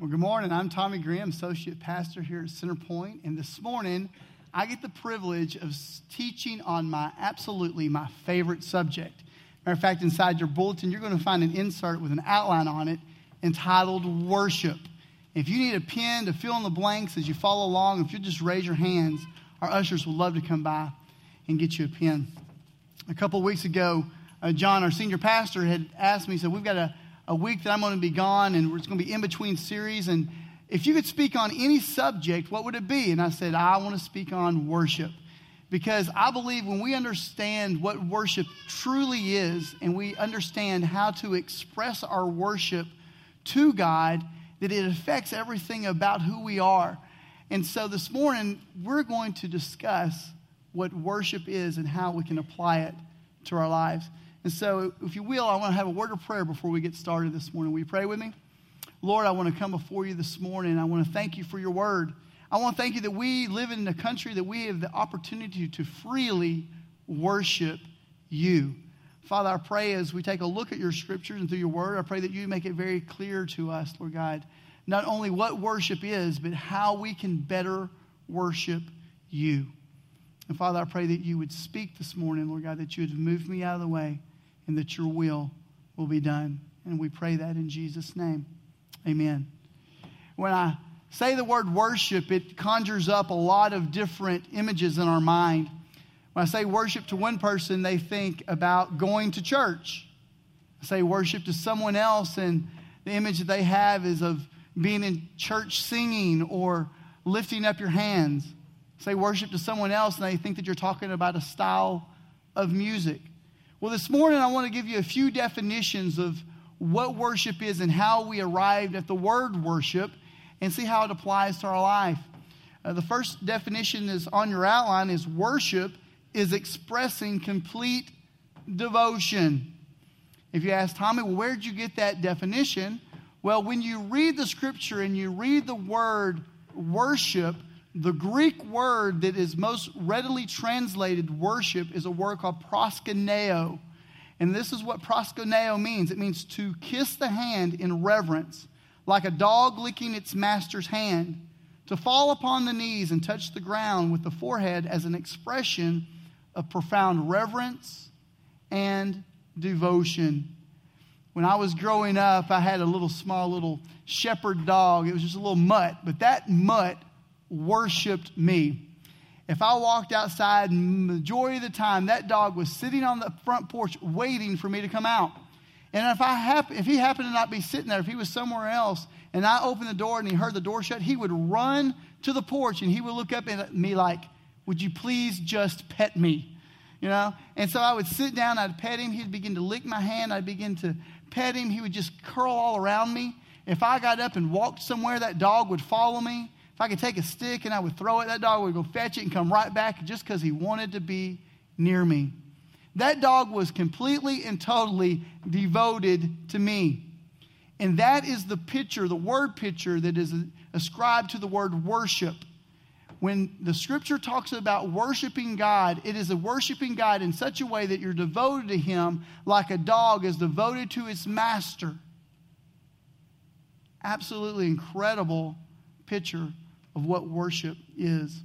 Well, good morning. I'm Tommy Graham, Associate Pastor here at Centerpoint. And this morning, I get the privilege of teaching on my absolutely my favorite subject. Matter of fact, inside your bulletin, you're going to find an insert with an outline on it entitled Worship. If you need a pen to fill in the blanks as you follow along, if you just raise your hands, our ushers would love to come by and get you a pen. A couple weeks ago, uh, John, our senior pastor, had asked me, he said, We've got a a week that I'm going to be gone and it's going to be in between series. And if you could speak on any subject, what would it be? And I said, I want to speak on worship. Because I believe when we understand what worship truly is and we understand how to express our worship to God, that it affects everything about who we are. And so this morning, we're going to discuss what worship is and how we can apply it to our lives. And so, if you will, I want to have a word of prayer before we get started this morning. Will you pray with me? Lord, I want to come before you this morning. I want to thank you for your word. I want to thank you that we live in a country that we have the opportunity to freely worship you. Father, I pray as we take a look at your scriptures and through your word, I pray that you make it very clear to us, Lord God, not only what worship is, but how we can better worship you. And Father, I pray that you would speak this morning, Lord God, that you would move me out of the way and that your will will be done. And we pray that in Jesus' name. Amen. When I say the word worship, it conjures up a lot of different images in our mind. When I say worship to one person, they think about going to church. I say worship to someone else, and the image that they have is of being in church singing or lifting up your hands. I say worship to someone else, and they think that you're talking about a style of music. Well, this morning I want to give you a few definitions of what worship is and how we arrived at the word worship and see how it applies to our life. Uh, the first definition is on your outline is worship is expressing complete devotion. If you ask Tommy, well, where did you get that definition? Well, when you read the scripture and you read the word worship, the Greek word that is most readily translated worship is a word called proskuneo. And this is what proskuneo means it means to kiss the hand in reverence, like a dog licking its master's hand, to fall upon the knees and touch the ground with the forehead as an expression of profound reverence and devotion. When I was growing up, I had a little small little shepherd dog. It was just a little mutt, but that mutt worshiped me. If I walked outside, majority of the time, that dog was sitting on the front porch waiting for me to come out. And if, I hap- if he happened to not be sitting there, if he was somewhere else, and I opened the door and he heard the door shut, he would run to the porch and he would look up at me like, Would you please just pet me? You know? And so I would sit down, I'd pet him. He'd begin to lick my hand. I'd begin to pet him. He would just curl all around me. If I got up and walked somewhere, that dog would follow me. If I could take a stick and I would throw it, that dog would go fetch it and come right back just because he wanted to be near me. That dog was completely and totally devoted to me. And that is the picture, the word picture that is ascribed to the word worship. When the scripture talks about worshiping God, it is a worshiping God in such a way that you're devoted to Him like a dog is devoted to its master. Absolutely incredible picture of what worship is.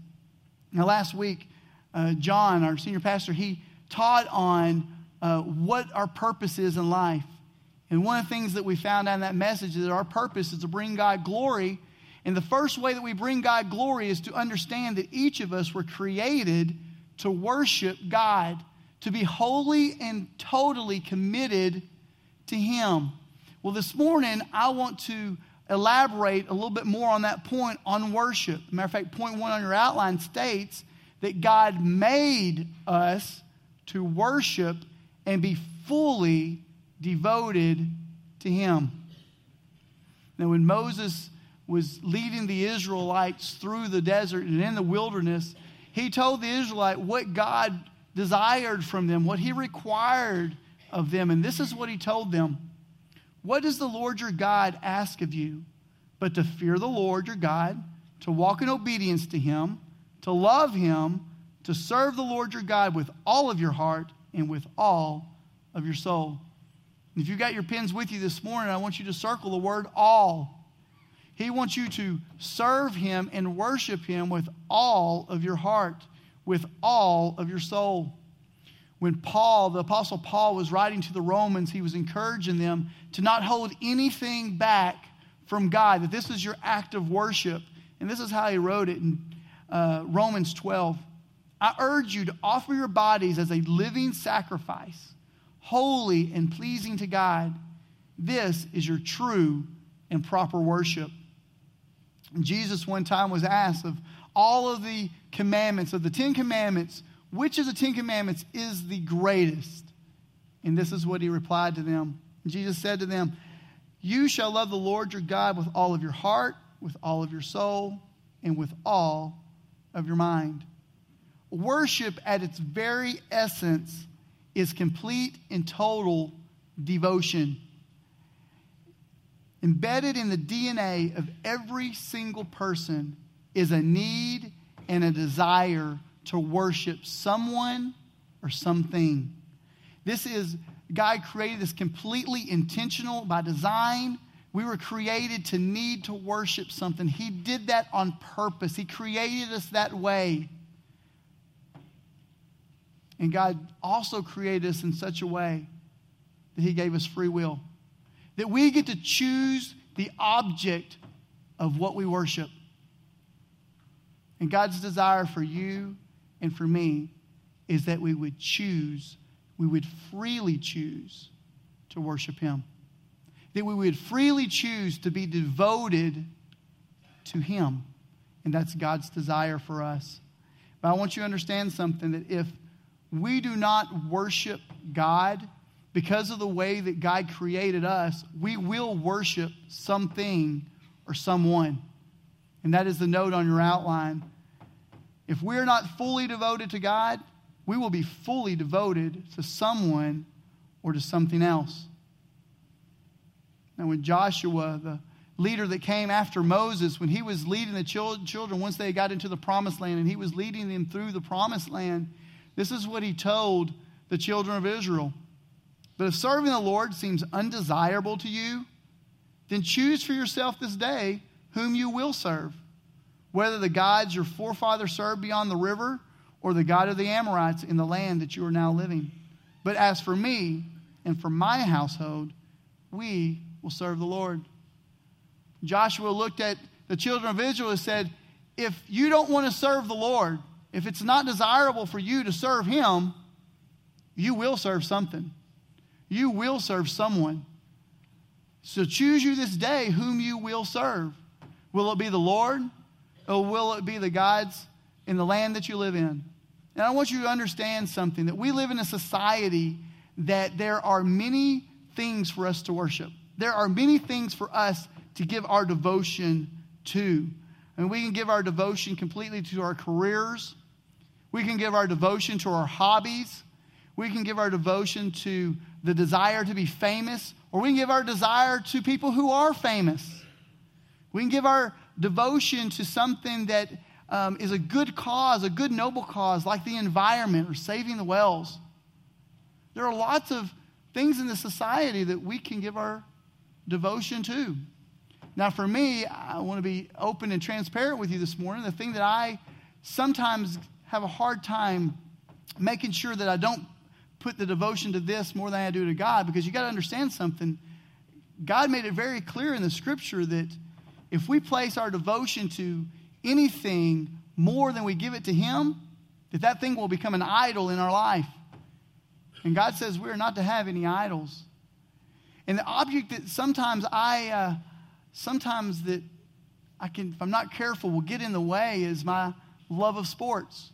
Now, last week, uh, John, our senior pastor, he taught on uh, what our purpose is in life. And one of the things that we found out in that message is that our purpose is to bring God glory. And the first way that we bring God glory is to understand that each of us were created to worship God, to be wholly and totally committed to Him. Well, this morning, I want to elaborate a little bit more on that point on worship. Matter of fact, point one on your outline states that God made us to worship and be fully devoted to Him. Now, when Moses was leading the Israelites through the desert and in the wilderness, he told the Israelite what God desired from them, what He required of them. And this is what He told them what does the Lord your God ask of you? But to fear the Lord your God, to walk in obedience to him, to love him, to serve the Lord your God with all of your heart and with all of your soul. if you've got your pens with you this morning, I want you to circle the word all. He wants you to serve Him and worship Him with all of your heart, with all of your soul. When Paul, the Apostle Paul, was writing to the Romans, he was encouraging them to not hold anything back from God, that this is your act of worship. And this is how he wrote it in uh, Romans 12. I urge you to offer your bodies as a living sacrifice, holy and pleasing to God. This is your true and proper worship. And Jesus, one time, was asked of all of the commandments, of the Ten Commandments, which of the Ten Commandments is the greatest? And this is what he replied to them. Jesus said to them, You shall love the Lord your God with all of your heart, with all of your soul, and with all of your mind. Worship at its very essence is complete and total devotion. Embedded in the DNA of every single person is a need and a desire to worship someone or something. This is, God created this completely intentional by design. We were created to need to worship something. He did that on purpose, He created us that way. And God also created us in such a way that He gave us free will, that we get to choose the object of what we worship. And God's desire for you and for me is that we would choose, we would freely choose to worship Him. That we would freely choose to be devoted to Him. And that's God's desire for us. But I want you to understand something that if we do not worship God because of the way that God created us, we will worship something or someone. And that is the note on your outline. If we're not fully devoted to God, we will be fully devoted to someone or to something else. Now, when Joshua, the leader that came after Moses, when he was leading the children once they got into the promised land and he was leading them through the promised land, this is what he told the children of Israel. But if serving the Lord seems undesirable to you, then choose for yourself this day whom you will serve whether the gods your forefathers served beyond the river or the God of the Amorites in the land that you are now living. But as for me and for my household, we will serve the Lord. Joshua looked at the children of Israel and said, If you don't want to serve the Lord, if it's not desirable for you to serve Him, you will serve something. You will serve someone. So choose you this day whom you will serve. Will it be the Lord? Or will it be the gods in the land that you live in? And I want you to understand something that we live in a society that there are many things for us to worship. There are many things for us to give our devotion to. And we can give our devotion completely to our careers. We can give our devotion to our hobbies. We can give our devotion to the desire to be famous, or we can give our desire to people who are famous. We can give our devotion to something that um, is a good cause, a good noble cause, like the environment or saving the wells. There are lots of things in the society that we can give our devotion to. Now, for me, I want to be open and transparent with you this morning. The thing that I sometimes have a hard time making sure that I don't put the devotion to this more than I do to God, because you got to understand something. God made it very clear in the scripture that if we place our devotion to anything more than we give it to Him, that that thing will become an idol in our life. And God says we're not to have any idols. And the object that sometimes I, uh, sometimes that I can, if I'm not careful, will get in the way is my love of sports.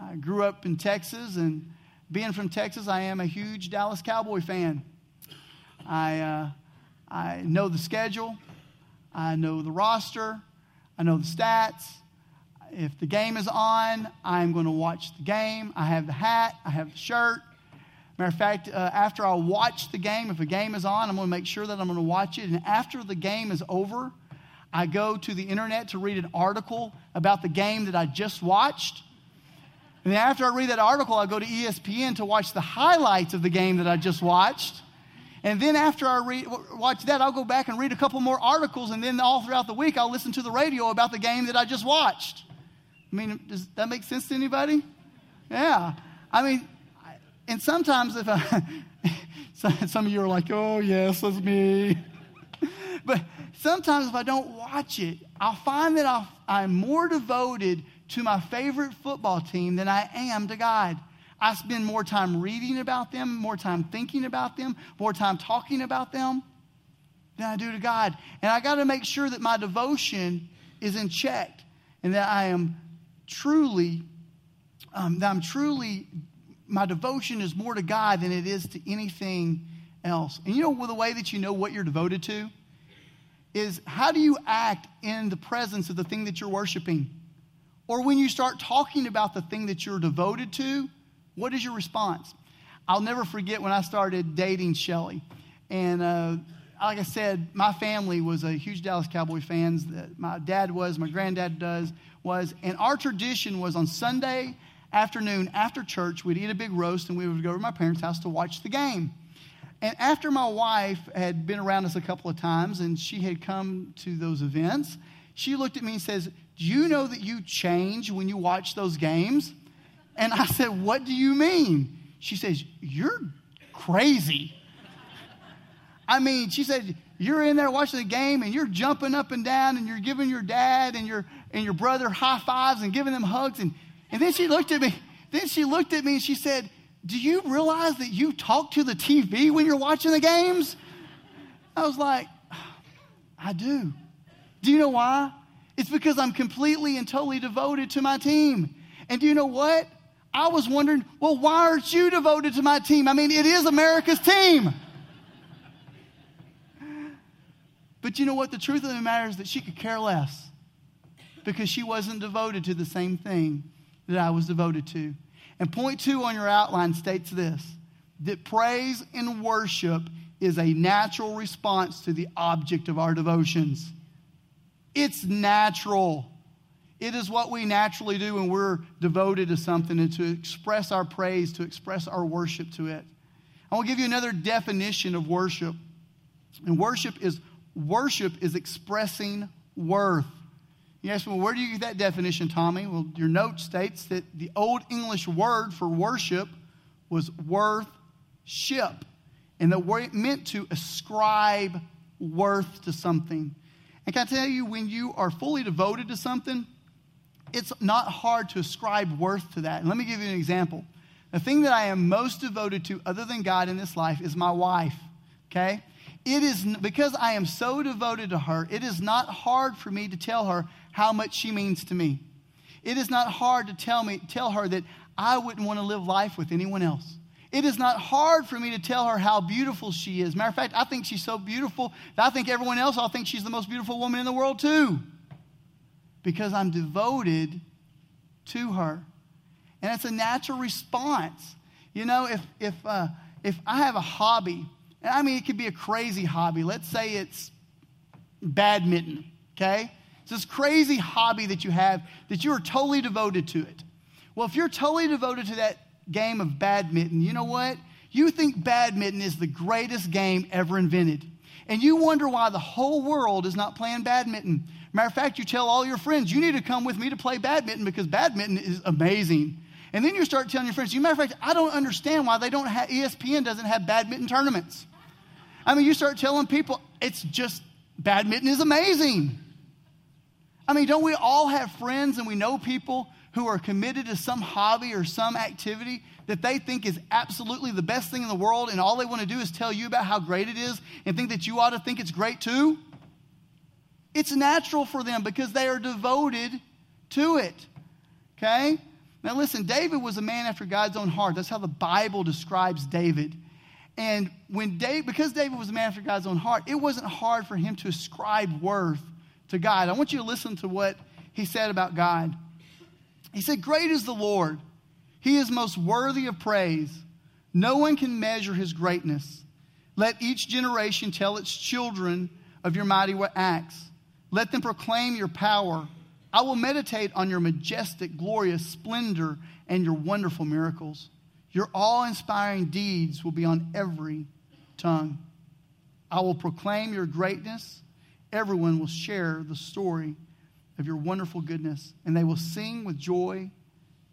I grew up in Texas, and being from Texas, I am a huge Dallas Cowboy fan. I, uh, I know the schedule. I know the roster, I know the stats. If the game is on, I'm going to watch the game. I have the hat, I have the shirt. Matter of fact, uh, after I watch the game, if a game is on, I'm going to make sure that I'm going to watch it. And after the game is over, I go to the internet to read an article about the game that I just watched. And then after I read that article, I go to ESPN to watch the highlights of the game that I just watched. And then after I watch that, I'll go back and read a couple more articles, and then all throughout the week, I'll listen to the radio about the game that I just watched. I mean, does that make sense to anybody? Yeah. I mean, and sometimes if I, some of you are like, oh, yes, that's me. but sometimes if I don't watch it, I'll find that I'll, I'm more devoted to my favorite football team than I am to God. I spend more time reading about them, more time thinking about them, more time talking about them than I do to God. And I got to make sure that my devotion is in check and that I am truly, um, that I'm truly, my devotion is more to God than it is to anything else. And you know the way that you know what you're devoted to? Is how do you act in the presence of the thing that you're worshiping? Or when you start talking about the thing that you're devoted to, what is your response? I'll never forget when I started dating Shelly. And uh, like I said, my family was a huge Dallas Cowboy fans. That My dad was, my granddad does, was. And our tradition was on Sunday afternoon after church, we'd eat a big roast and we would go to my parents' house to watch the game. And after my wife had been around us a couple of times and she had come to those events, she looked at me and says, Do you know that you change when you watch those games? And I said, What do you mean? She says, You're crazy. I mean, she said, You're in there watching the game and you're jumping up and down and you're giving your dad and your, and your brother high fives and giving them hugs. And, and then she looked at me. Then she looked at me and she said, Do you realize that you talk to the TV when you're watching the games? I was like, I do. Do you know why? It's because I'm completely and totally devoted to my team. And do you know what? I was wondering, well, why aren't you devoted to my team? I mean, it is America's team. But you know what? The truth of the matter is that she could care less because she wasn't devoted to the same thing that I was devoted to. And point two on your outline states this that praise and worship is a natural response to the object of our devotions. It's natural. It is what we naturally do when we're devoted to something and to express our praise, to express our worship to it. I will give you another definition of worship. And worship is worship is expressing worth. You ask, well, where do you get that definition, Tommy? Well, your note states that the Old English word for worship was worth ship. And the word meant to ascribe worth to something. And can I tell you, when you are fully devoted to something, it's not hard to ascribe worth to that. And let me give you an example. The thing that I am most devoted to, other than God in this life, is my wife. Okay? It is because I am so devoted to her, it is not hard for me to tell her how much she means to me. It is not hard to tell me tell her that I wouldn't want to live life with anyone else. It is not hard for me to tell her how beautiful she is. Matter of fact, I think she's so beautiful that I think everyone else will think she's the most beautiful woman in the world, too. Because I'm devoted to her. And it's a natural response. You know, if, if, uh, if I have a hobby, and I mean, it could be a crazy hobby. Let's say it's badminton, okay? It's this crazy hobby that you have that you are totally devoted to it. Well, if you're totally devoted to that game of badminton, you know what? You think badminton is the greatest game ever invented. And you wonder why the whole world is not playing badminton. Matter of fact, you tell all your friends, you need to come with me to play badminton because badminton is amazing. And then you start telling your friends, you matter of fact, I don't understand why they don't have, ESPN doesn't have badminton tournaments. I mean, you start telling people, it's just, badminton is amazing. I mean, don't we all have friends and we know people who are committed to some hobby or some activity that they think is absolutely the best thing in the world, and all they want to do is tell you about how great it is and think that you ought to think it's great too? It's natural for them because they are devoted to it. Okay? Now, listen, David was a man after God's own heart. That's how the Bible describes David. And when David, because David was a man after God's own heart, it wasn't hard for him to ascribe worth to God. I want you to listen to what he said about God. He said, Great is the Lord. He is most worthy of praise. No one can measure his greatness. Let each generation tell its children of your mighty acts. Let them proclaim your power. I will meditate on your majestic, glorious splendor and your wonderful miracles. Your awe inspiring deeds will be on every tongue. I will proclaim your greatness. Everyone will share the story of your wonderful goodness, and they will sing with joy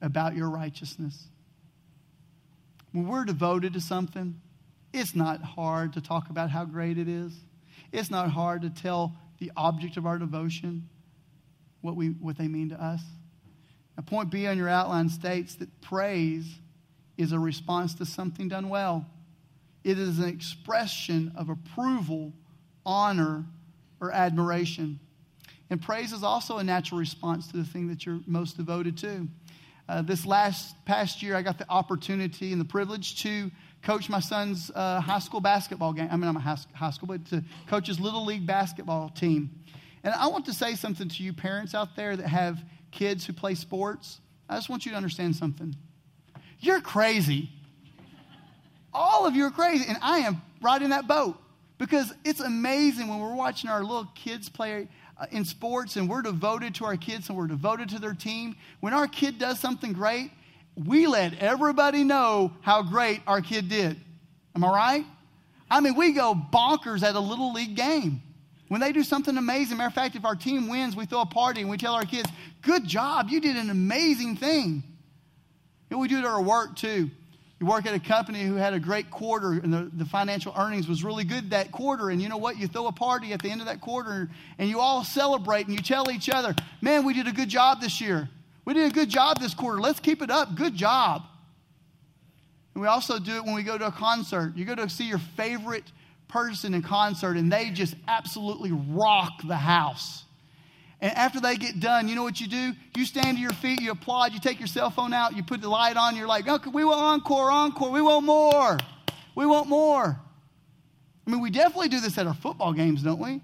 about your righteousness. When we're devoted to something, it's not hard to talk about how great it is. It's not hard to tell the object of our devotion what, we, what they mean to us. Now, point B on your outline states that praise is a response to something done well. It is an expression of approval, honor, or admiration. And praise is also a natural response to the thing that you're most devoted to. Uh, this last past year, I got the opportunity and the privilege to coach my son's uh, high school basketball game. I mean, I'm a high, school, but to coach his little league basketball team. And I want to say something to you parents out there that have kids who play sports. I just want you to understand something. You're crazy. All of you are crazy. And I am right in that boat because it's amazing when we're watching our little kids play uh, in sports and we're devoted to our kids and we're devoted to their team. When our kid does something great, we let everybody know how great our kid did. Am I right? I mean, we go bonkers at a little league game. When they do something amazing, matter of fact, if our team wins, we throw a party and we tell our kids, Good job, you did an amazing thing. And we do it at our work too. You work at a company who had a great quarter and the, the financial earnings was really good that quarter. And you know what? You throw a party at the end of that quarter and you all celebrate and you tell each other, man, we did a good job this year. We did a good job this quarter. Let's keep it up. Good job. And we also do it when we go to a concert. You go to see your favorite person in concert and they just absolutely rock the house. And after they get done, you know what you do? You stand to your feet, you applaud, you take your cell phone out, you put the light on, you're like, okay, we want encore, encore, we want more. We want more. I mean, we definitely do this at our football games, don't we?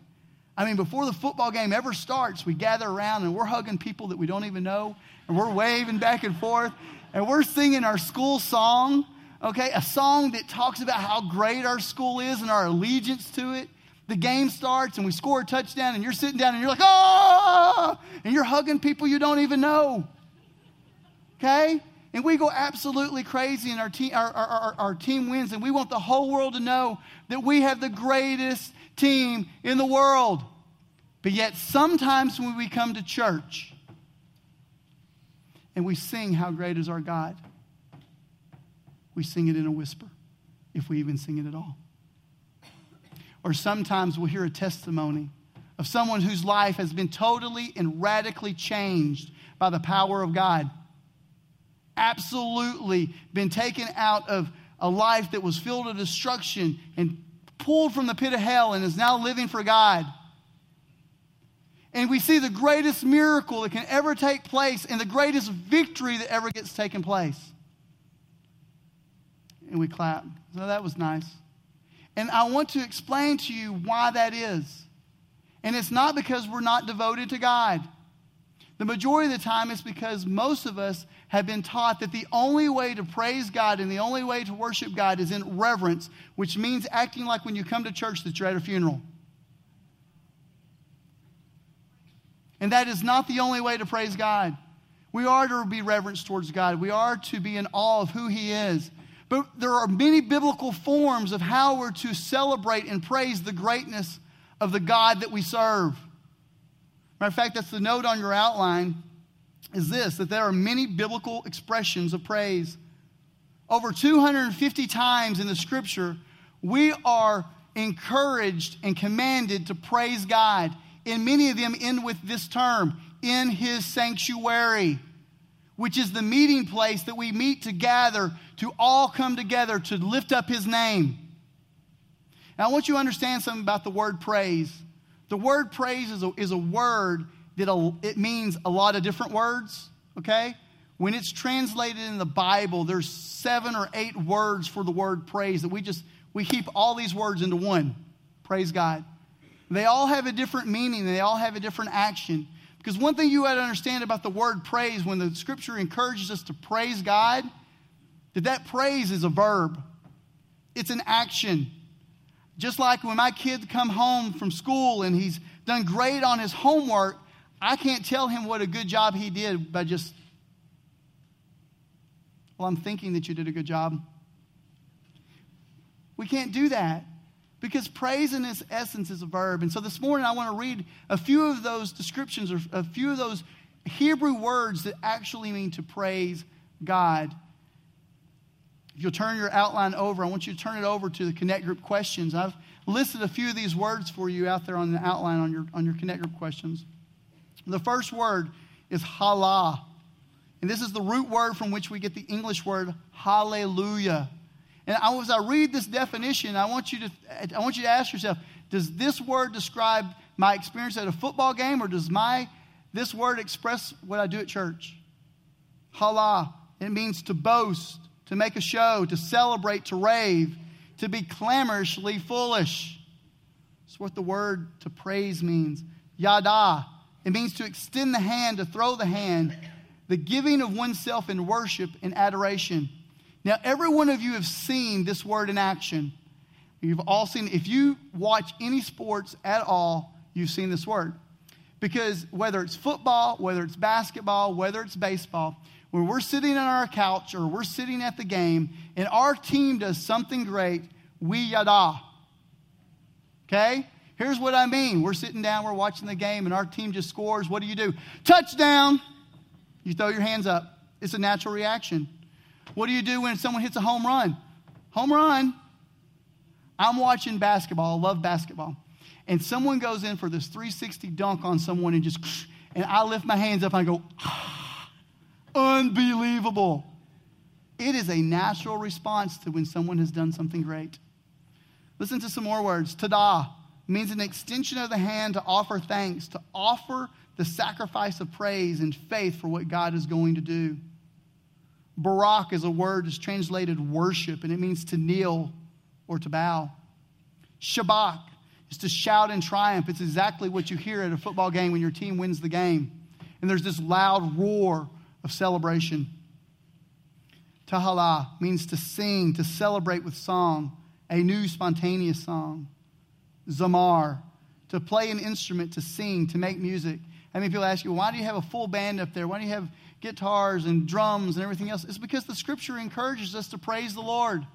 I mean, before the football game ever starts, we gather around and we're hugging people that we don't even know, and we're waving back and forth, and we're singing our school song, okay? A song that talks about how great our school is and our allegiance to it the game starts and we score a touchdown and you're sitting down and you're like, oh, and you're hugging people you don't even know. Okay? And we go absolutely crazy and our team, our, our, our, our team wins and we want the whole world to know that we have the greatest team in the world. But yet, sometimes when we come to church and we sing, How Great is Our God, we sing it in a whisper, if we even sing it at all. Or sometimes we'll hear a testimony of someone whose life has been totally and radically changed by the power of God. Absolutely been taken out of a life that was filled with destruction and pulled from the pit of hell and is now living for God. And we see the greatest miracle that can ever take place and the greatest victory that ever gets taken place. And we clap. So that was nice. And I want to explain to you why that is. And it's not because we're not devoted to God. The majority of the time, it's because most of us have been taught that the only way to praise God and the only way to worship God is in reverence, which means acting like when you come to church that you're at a funeral. And that is not the only way to praise God. We are to be reverence towards God. We are to be in awe of who He is. But there are many biblical forms of how we're to celebrate and praise the greatness of the God that we serve. Matter of fact, that's the note on your outline is this that there are many biblical expressions of praise. Over 250 times in the scripture, we are encouraged and commanded to praise God. And many of them end with this term in his sanctuary which is the meeting place that we meet to gather, to all come together to lift up his name. Now, I want you to understand something about the word praise. The word praise is a, is a word that a, it means a lot of different words, okay? When it's translated in the Bible, there's seven or eight words for the word praise that we just, we keep all these words into one. Praise God. They all have a different meaning, they all have a different action. Because one thing you got to understand about the word praise, when the scripture encourages us to praise God, that that praise is a verb. It's an action. Just like when my kid come home from school and he's done great on his homework, I can't tell him what a good job he did by just, well, I'm thinking that you did a good job. We can't do that Because praise in its essence is a verb. And so this morning I want to read a few of those descriptions or a few of those Hebrew words that actually mean to praise God. If you'll turn your outline over, I want you to turn it over to the Connect Group questions. I've listed a few of these words for you out there on the outline on your, on your Connect Group questions. The first word is hala. And this is the root word from which we get the English word hallelujah. And I, as I read this definition, I want, you to, I want you to ask yourself does this word describe my experience at a football game, or does my, this word express what I do at church? Hala. It means to boast, to make a show, to celebrate, to rave, to be clamorously foolish. It's what the word to praise means. Yada. It means to extend the hand, to throw the hand, the giving of oneself in worship and adoration. Now, every one of you have seen this word in action. You've all seen, if you watch any sports at all, you've seen this word. Because whether it's football, whether it's basketball, whether it's baseball, when we're sitting on our couch or we're sitting at the game and our team does something great, we yada. Okay? Here's what I mean. We're sitting down, we're watching the game, and our team just scores. What do you do? Touchdown! You throw your hands up. It's a natural reaction. What do you do when someone hits a home run? Home run. I'm watching basketball. I love basketball. And someone goes in for this 360 dunk on someone and just, and I lift my hands up and I go, ah. Unbelievable. It is a natural response to when someone has done something great. Listen to some more words. Todah means an extension of the hand to offer thanks, to offer the sacrifice of praise and faith for what God is going to do. Barak is a word that's translated worship, and it means to kneel or to bow. Shabach is to shout in triumph. It's exactly what you hear at a football game when your team wins the game. And there's this loud roar of celebration. Tehillah means to sing, to celebrate with song, a new spontaneous song. Zamar, to play an instrument, to sing, to make music. I mean, people ask you, why do you have a full band up there? Why do you have guitars and drums and everything else? It's because the scripture encourages us to praise the Lord.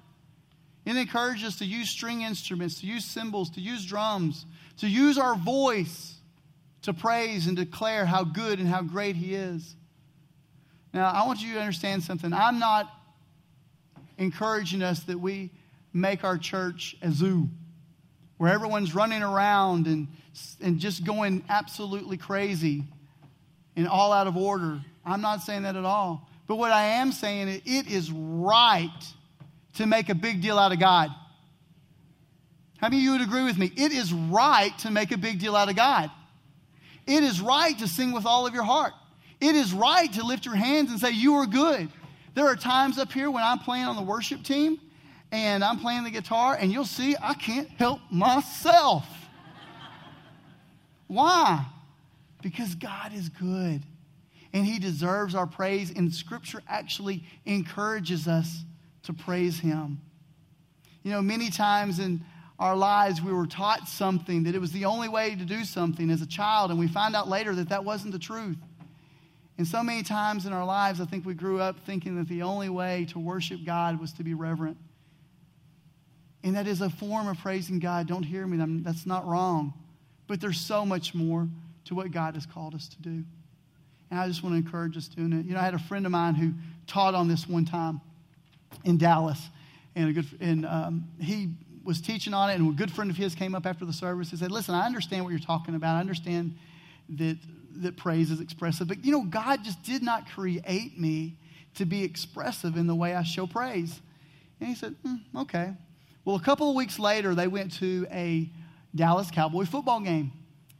It encourages us to use string instruments, to use cymbals, to use drums, to use our voice to praise and declare how good and how great He is. Now, I want you to understand something. I'm not encouraging us that we make our church a zoo where everyone's running around and, and just going absolutely crazy and all out of order. I'm not saying that at all. But what I am saying is it is right to make a big deal out of God. How many of you would agree with me? It is right to make a big deal out of God. It is right to sing with all of your heart. It is right to lift your hands and say, You are good. There are times up here when I'm playing on the worship team and I'm playing the guitar, and you'll see I can't help myself. Why? Because God is good and He deserves our praise, and Scripture actually encourages us to praise Him. You know, many times in our lives, we were taught something that it was the only way to do something as a child, and we find out later that that wasn't the truth. And so many times in our lives, I think we grew up thinking that the only way to worship God was to be reverent. And that is a form of praising God. Don't hear me, that's not wrong. But there's so much more to what God has called us to do. And I just want to encourage us doing it. You know, I had a friend of mine who taught on this one time in Dallas. And, a good, and um, he was teaching on it, and a good friend of his came up after the service and said, Listen, I understand what you're talking about. I understand that that praise is expressive. But you know, God just did not create me to be expressive in the way I show praise. And he said, mm, okay. Well, a couple of weeks later, they went to a Dallas Cowboy football game.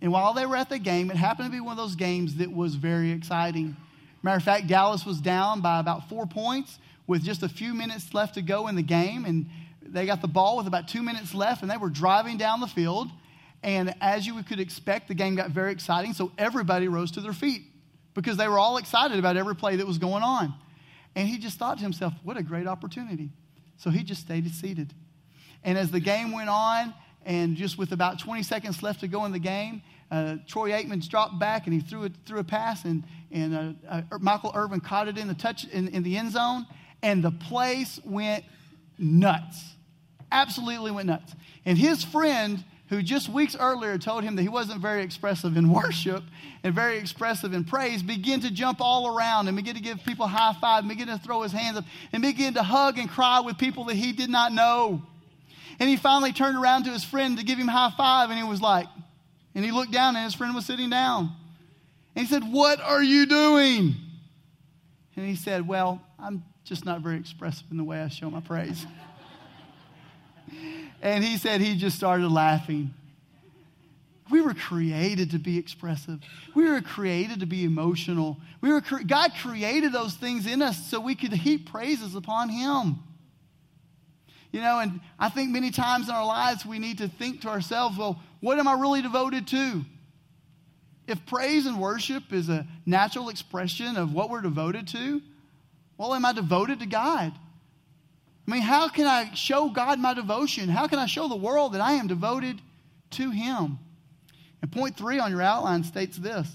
And while they were at the game, it happened to be one of those games that was very exciting. Matter of fact, Dallas was down by about four points with just a few minutes left to go in the game. And they got the ball with about two minutes left, and they were driving down the field. And as you could expect, the game got very exciting, so everybody rose to their feet because they were all excited about every play that was going on. And he just thought to himself, what a great opportunity. So he just stayed seated. And as the game went on, and just with about 20 seconds left to go in the game, uh, Troy Aikman dropped back and he threw it threw a pass, and, and uh, uh, Michael Irvin caught it in the touch in, in the end zone, and the place went nuts. Absolutely went nuts. And his friend, who just weeks earlier told him that he wasn't very expressive in worship and very expressive in praise, began to jump all around and begin to give people high five, and begin to throw his hands up, and begin to hug and cry with people that he did not know. And he finally turned around to his friend to give him high five, and he was like, and he looked down, and his friend was sitting down. And he said, What are you doing? And he said, Well, I'm just not very expressive in the way I show my praise. and he said he just started laughing. We were created to be expressive. We were created to be emotional. We were cre- God created those things in us so we could heap praises upon Him. You know, and I think many times in our lives we need to think to ourselves, well, what am I really devoted to? If praise and worship is a natural expression of what we're devoted to, well, am I devoted to God? I mean, how can I show God my devotion? How can I show the world that I am devoted to Him? And point three on your outline states this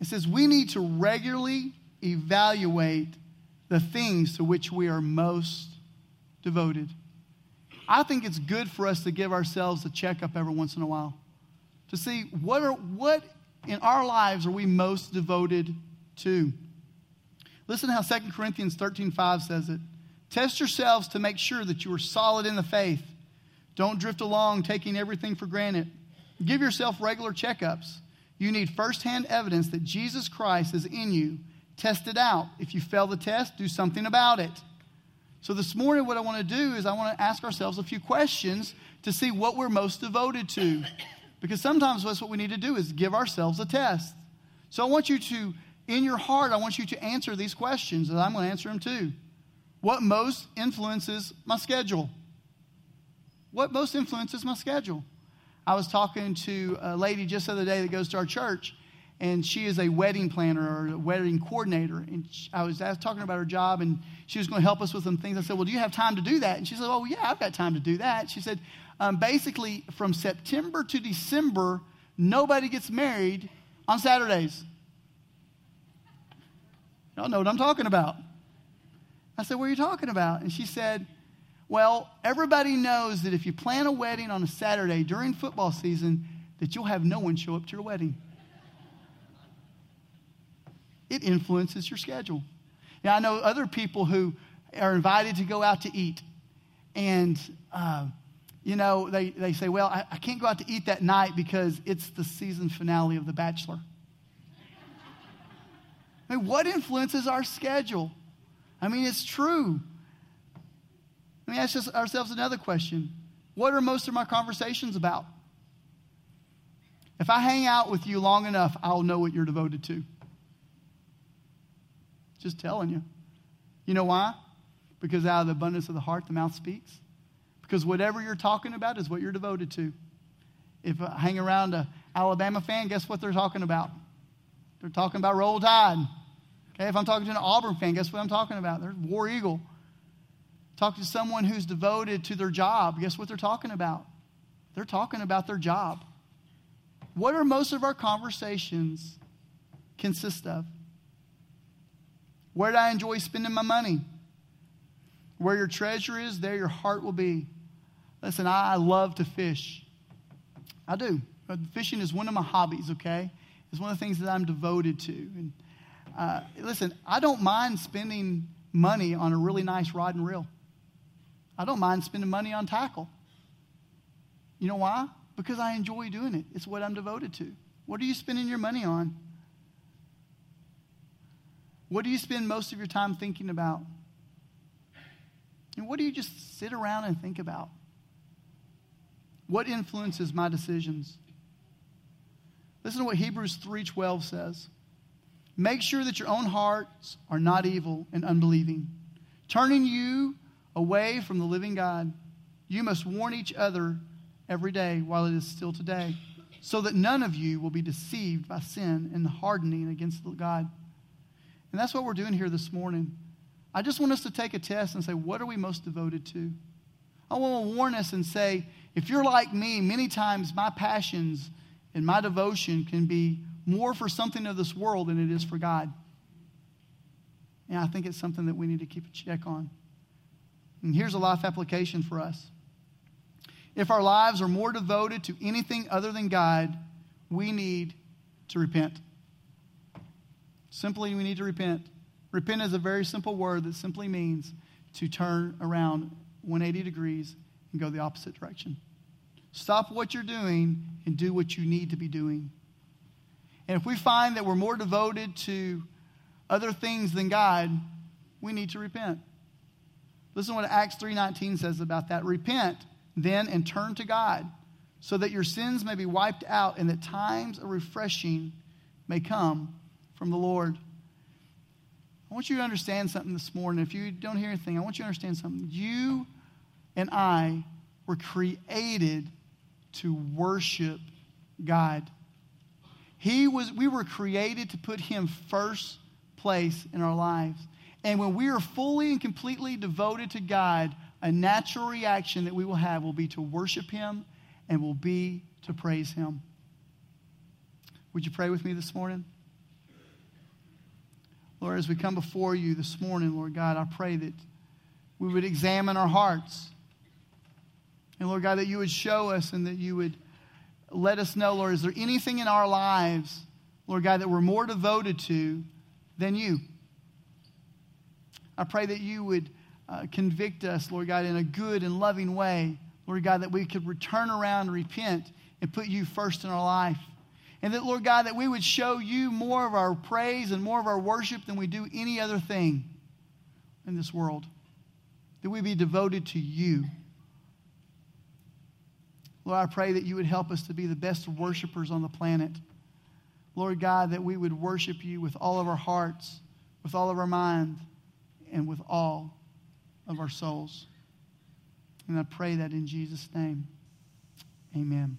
it says, We need to regularly evaluate the things to which we are most devoted. I think it's good for us to give ourselves a checkup every once in a while to see what, are, what in our lives are we most devoted to. Listen to how 2 Corinthians 13:5 says it. Test yourselves to make sure that you are solid in the faith. Don't drift along taking everything for granted. Give yourself regular checkups. You need firsthand evidence that Jesus Christ is in you. Test it out. If you fail the test, do something about it. So, this morning, what I want to do is I want to ask ourselves a few questions to see what we're most devoted to. Because sometimes that's what we need to do is give ourselves a test. So, I want you to in your heart, I want you to answer these questions, and I'm going to answer them too. What most influences my schedule? What most influences my schedule? I was talking to a lady just the other day that goes to our church, and she is a wedding planner or a wedding coordinator. And I was talking about her job, and she was going to help us with some things. I said, Well, do you have time to do that? And she said, Oh, yeah, I've got time to do that. She said, um, Basically, from September to December, nobody gets married on Saturdays. Y'all know what I'm talking about. I said, What are you talking about? And she said, Well, everybody knows that if you plan a wedding on a Saturday during football season, that you'll have no one show up to your wedding. It influences your schedule. Now, I know other people who are invited to go out to eat, and uh, you know, they, they say, Well, I, I can't go out to eat that night because it's the season finale of The Bachelor. I mean, what influences our schedule? I mean, it's true. Let me ask ourselves another question What are most of my conversations about? If I hang out with you long enough, I'll know what you're devoted to. Just telling you. You know why? Because out of the abundance of the heart, the mouth speaks. Because whatever you're talking about is what you're devoted to. If I hang around an Alabama fan, guess what they're talking about? They're talking about roll tide. Okay, if I'm talking to an Auburn fan, guess what I'm talking about? They're War Eagle. Talk to someone who's devoted to their job, guess what they're talking about? They're talking about their job. What are most of our conversations consist of? Where do I enjoy spending my money? Where your treasure is, there your heart will be. Listen, I love to fish. I do. Fishing is one of my hobbies, okay? It's one of the things that I'm devoted to. And uh, listen, I don't mind spending money on a really nice rod and reel. I don't mind spending money on tackle. You know why? Because I enjoy doing it. It's what I'm devoted to. What are you spending your money on? What do you spend most of your time thinking about? And what do you just sit around and think about? What influences my decisions? Listen to what Hebrews 3:12 says. Make sure that your own hearts are not evil and unbelieving, turning you away from the living God. You must warn each other every day while it is still today, so that none of you will be deceived by sin and hardening against God. And that's what we're doing here this morning. I just want us to take a test and say, what are we most devoted to? I want to warn us and say, if you're like me, many times my passions and my devotion can be more for something of this world than it is for God. And I think it's something that we need to keep a check on. And here's a life application for us. If our lives are more devoted to anything other than God, we need to repent. Simply, we need to repent. Repent is a very simple word that simply means to turn around 180 degrees and go the opposite direction. Stop what you're doing and do what you need to be doing. And if we find that we're more devoted to other things than God, we need to repent. Listen to what Acts 3:19 says about that. Repent then and turn to God so that your sins may be wiped out and that times of refreshing may come from the Lord. I want you to understand something this morning. If you don't hear anything, I want you to understand something. You and I were created to worship God. He was, we were created to put Him first place in our lives. And when we are fully and completely devoted to God, a natural reaction that we will have will be to worship Him and will be to praise Him. Would you pray with me this morning? Lord, as we come before you this morning, Lord God, I pray that we would examine our hearts. And Lord God, that you would show us and that you would let us know, Lord, is there anything in our lives, Lord God, that we're more devoted to than you? I pray that you would uh, convict us, Lord God, in a good and loving way, Lord God, that we could return around repent and put you first in our life. And that, Lord God, that we would show you more of our praise and more of our worship than we do any other thing in this world. That we be devoted to you. Lord, I pray that you would help us to be the best worshipers on the planet. Lord God, that we would worship you with all of our hearts, with all of our mind, and with all of our souls. And I pray that in Jesus' name. Amen.